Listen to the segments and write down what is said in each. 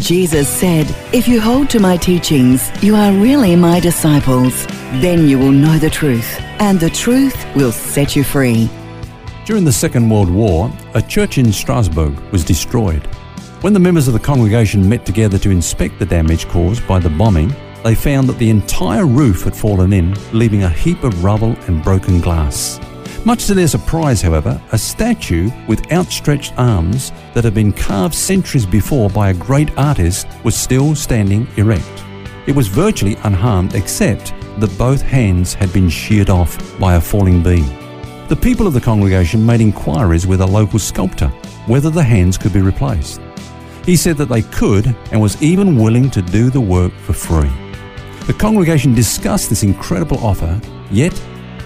Jesus said, If you hold to my teachings, you are really my disciples. Then you will know the truth, and the truth will set you free. During the Second World War, a church in Strasbourg was destroyed. When the members of the congregation met together to inspect the damage caused by the bombing, they found that the entire roof had fallen in, leaving a heap of rubble and broken glass. Much to their surprise, however, a statue with outstretched arms that had been carved centuries before by a great artist was still standing erect. It was virtually unharmed except that both hands had been sheared off by a falling beam. The people of the congregation made inquiries with a local sculptor whether the hands could be replaced. He said that they could and was even willing to do the work for free. The congregation discussed this incredible offer, yet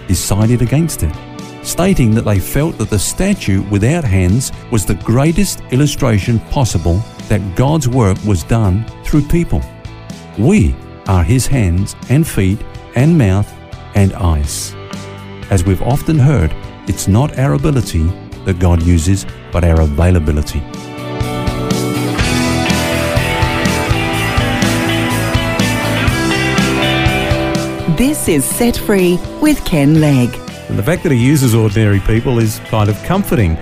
decided against it stating that they felt that the statue without hands was the greatest illustration possible that God's work was done through people. We are His hands and feet and mouth and eyes. As we've often heard, it's not our ability that God uses, but our availability. This is Set Free with Ken Legg. And the fact that he uses ordinary people is kind of comforting,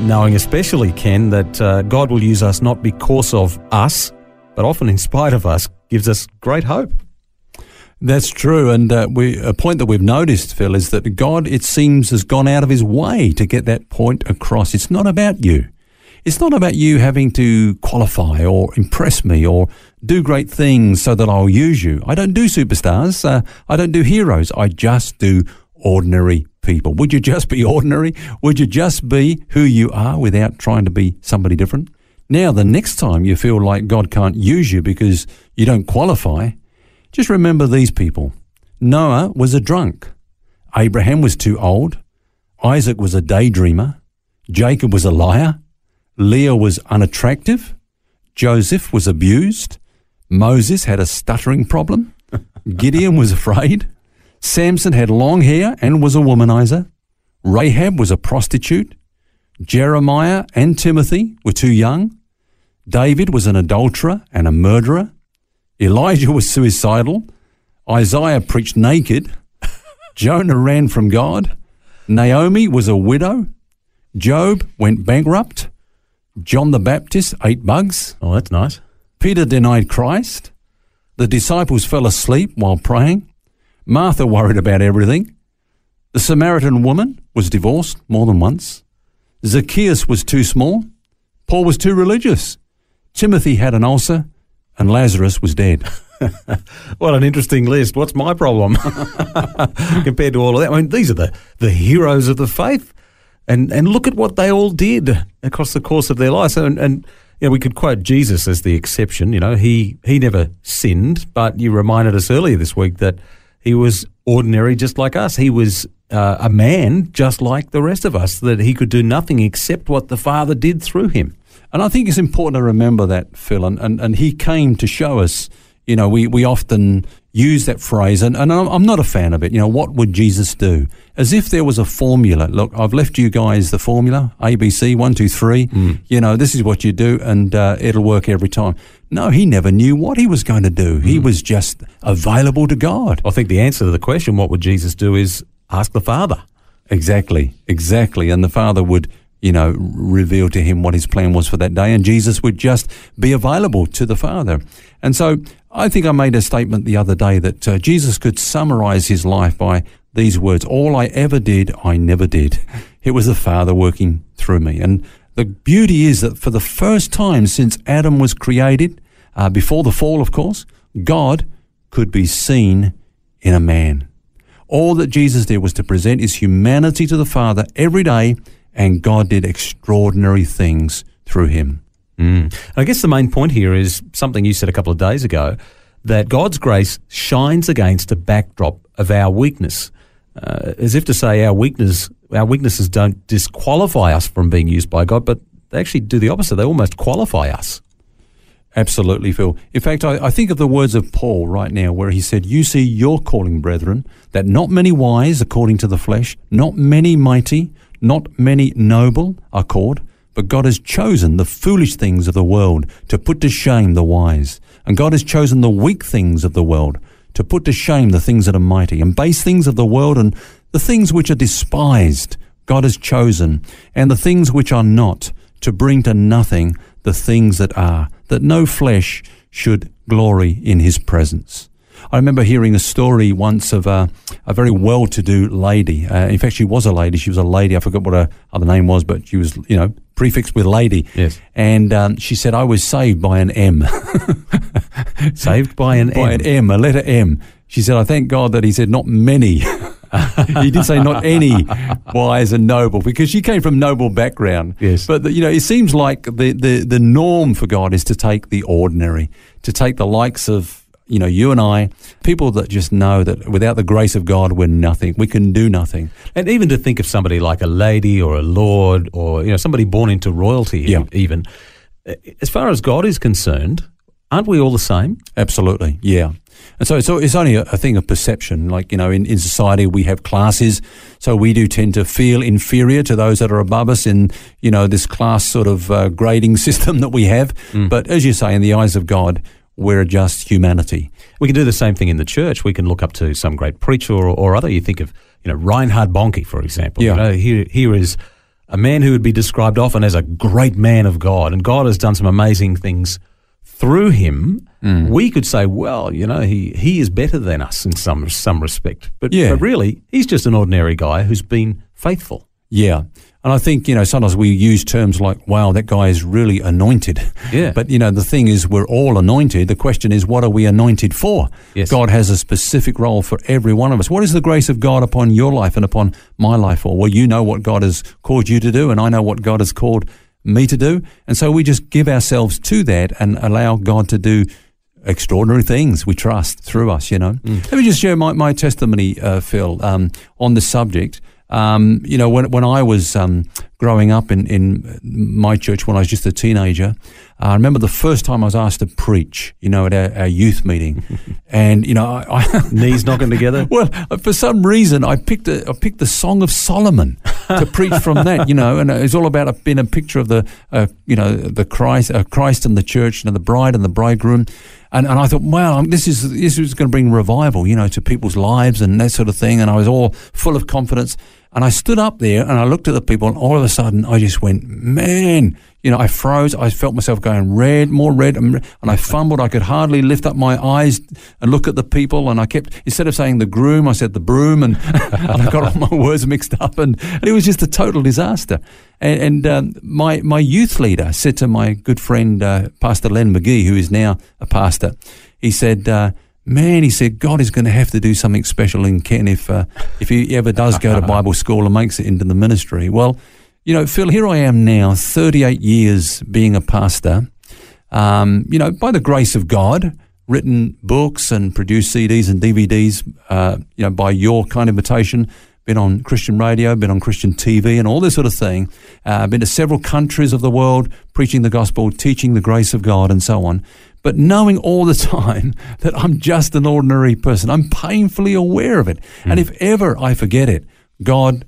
knowing especially, Ken, that uh, God will use us not because of us, but often in spite of us, gives us great hope. That's true, and uh, we, a point that we've noticed, Phil, is that God, it seems, has gone out of his way to get that point across. It's not about you. It's not about you having to qualify or impress me or do great things so that I'll use you. I don't do superstars. Uh, I don't do heroes. I just do ordinary people? Would you just be ordinary? Would you just be who you are without trying to be somebody different? Now, the next time you feel like God can't use you because you don't qualify, just remember these people. Noah was a drunk. Abraham was too old. Isaac was a daydreamer. Jacob was a liar. Leah was unattractive. Joseph was abused. Moses had a stuttering problem. Gideon was afraid. Samson had long hair and was a womanizer. Rahab was a prostitute. Jeremiah and Timothy were too young. David was an adulterer and a murderer. Elijah was suicidal. Isaiah preached naked. Jonah ran from God. Naomi was a widow. Job went bankrupt. John the Baptist ate bugs. Oh, that's nice. Peter denied Christ. The disciples fell asleep while praying. Martha worried about everything. The Samaritan woman was divorced more than once. Zacchaeus was too small. Paul was too religious. Timothy had an ulcer. And Lazarus was dead. what an interesting list. What's my problem compared to all of that? I mean, these are the, the heroes of the faith. And, and look at what they all did across the course of their lives. And, and you know, we could quote Jesus as the exception. You know, he, he never sinned, but you reminded us earlier this week that he was ordinary, just like us. He was uh, a man, just like the rest of us, that he could do nothing except what the Father did through him. And I think it's important to remember that, Phil. And, and, and he came to show us, you know, we, we often use that phrase, and, and I'm not a fan of it. You know, what would Jesus do? As if there was a formula. Look, I've left you guys the formula ABC, one, two, three. Mm. You know, this is what you do, and uh, it'll work every time. No, he never knew what he was going to do. Mm. He was just available to God. I think the answer to the question, what would Jesus do, is ask the Father. Exactly, exactly. And the Father would, you know, reveal to him what his plan was for that day, and Jesus would just be available to the Father. And so I think I made a statement the other day that uh, Jesus could summarize his life by these words All I ever did, I never did. It was the Father working through me. And the beauty is that for the first time since Adam was created, uh, before the fall, of course, God could be seen in a man. All that Jesus did was to present his humanity to the Father every day, and God did extraordinary things through him. Mm. I guess the main point here is something you said a couple of days ago that God's grace shines against a backdrop of our weakness, uh, as if to say our weakness, our weaknesses don't disqualify us from being used by God, but they actually do the opposite. They almost qualify us. Absolutely, Phil. In fact, I, I, think of the words of Paul right now, where he said, You see your calling, brethren, that not many wise according to the flesh, not many mighty, not many noble are called, but God has chosen the foolish things of the world to put to shame the wise. And God has chosen the weak things of the world to put to shame the things that are mighty, and base things of the world and the things which are despised. God has chosen, and the things which are not, to bring to nothing the things that are, that no flesh should glory in his presence. I remember hearing a story once of a, a very well-to-do lady. Uh, in fact, she was a lady. She was a lady. I forgot what her other name was, but she was, you know, prefixed with lady. Yes. And um, she said, I was saved by an M. saved by an by M. an M, a letter M. She said, I thank God that he said not many. he did say not any wise and noble because she came from noble background. Yes. But, the, you know, it seems like the, the, the norm for God is to take the ordinary, to take the likes of you know, you and I, people that just know that without the grace of God, we're nothing. We can do nothing. And even to think of somebody like a lady or a lord or, you know, somebody born into royalty, Yeah. even. As far as God is concerned, aren't we all the same? Absolutely, yeah. And so it's, it's only a, a thing of perception. Like, you know, in, in society we have classes, so we do tend to feel inferior to those that are above us in, you know, this class sort of uh, grading system that we have. But as you say, in the eyes of God, we're just humanity. We can do the same thing in the church. We can look up to some great preacher or, or other. You think of, you know, Reinhard Bonnke, for example. Yeah. You know, here, here is a man who would be described often as a great man of God, and God has done some amazing things through him. Mm. We could say, well, you know, he, he is better than us in some some respect. But, Yeah. but really, he's just an ordinary guy who's been faithful. Yeah. And I think, you know, sometimes we use terms like, wow, that guy is really anointed. Yeah. But, you know, the thing is, we're all anointed. The question is, what are we anointed for? Yes. God has a specific role for every one of us. What is the grace of God upon your life and upon my life for? Well, you know what God has called you to do, and I know what God has called me to do. And so we just give ourselves to that and allow God to do extraordinary things we trust through us, you know. Let me just share my, my testimony, uh, Phil, um, on the subject. Um, you know, when, when I was um, growing up in, in my church when I was just a teenager, uh, I remember the first time I was asked to preach, you know, at our, our youth meeting. and, you know, I, I Knees knocking together. well, uh, for some reason, I picked a, I picked the Song of Solomon to preach from that, you know, and it's all about a, being a picture of the, uh, you know, the Christ, uh, Christ and the church, you know, the bride and the bridegroom, and and I thought, wow, um, this is this is going to bring revival, you know, to people's lives and that sort of thing, and I was all full of confidence, and I stood up there and I looked at the people, and all of a sudden, I just went, man. You know, I froze. I felt myself going red, more red, and, and I fumbled. I could hardly lift up my eyes and look at the people. And I kept, instead of saying the groom, I said the broom, and, and I got all my words mixed up. And, and it was just a total disaster. And, and um, my my youth leader said to my good friend uh, Pastor Len McGee, who is now a pastor, he said. Uh, Man, he said, God is going to have to do something special in Ken if uh, if he ever does go to Bible school and makes it into the ministry. Well, you know, Phil, here I am now, 38 years being a pastor. Um, you know, by the grace of God, written books and produced CDs and DVDs, uh, you know, by your kind invitation. Been on Christian radio, been on Christian TV, and all this sort of thing. Uh, been to several countries of the world, preaching the gospel, teaching the grace of God, and so on. But knowing all the time that I'm just an ordinary person, I'm painfully aware of it. And if ever I forget it, God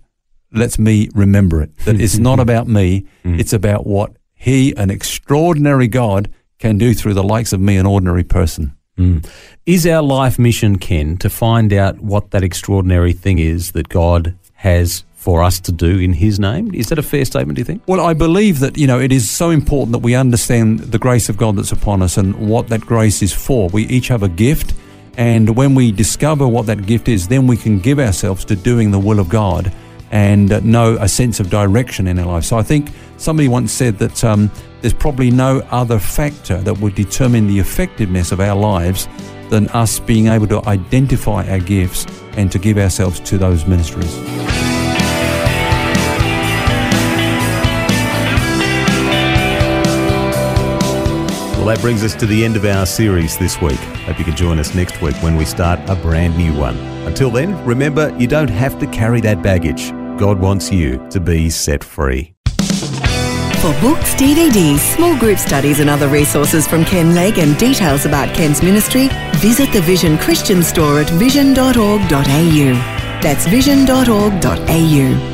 lets me remember it. That it's not about me, it's about what He, an extraordinary God, can do through the likes of me, an ordinary person. Mm. Is our life mission, Ken, to find out what that extraordinary thing is that God has for us to do in His name? Is that a fair statement, do you think? Well, I believe that, you know, it is so important that we understand the grace of God that's upon us and what that grace is for. We each have a gift, and when we discover what that gift is, then we can give ourselves to doing the will of God and uh, know a sense of direction in our life. So I think somebody once said that um, there's probably no other factor that would determine the effectiveness of our lives than us being able to identify our gifts and to give ourselves to those ministries. Well, that brings us to the end of our series this week. Hope you can join us next week when we start a brand new one. Until then, remember, you don't have to carry that baggage. God wants you to be set free. For books, DVDs, small group studies, and other resources from Ken Legg and details about Ken's ministry, visit the Vision Christian store at vision.org.au. That's vision.org.au.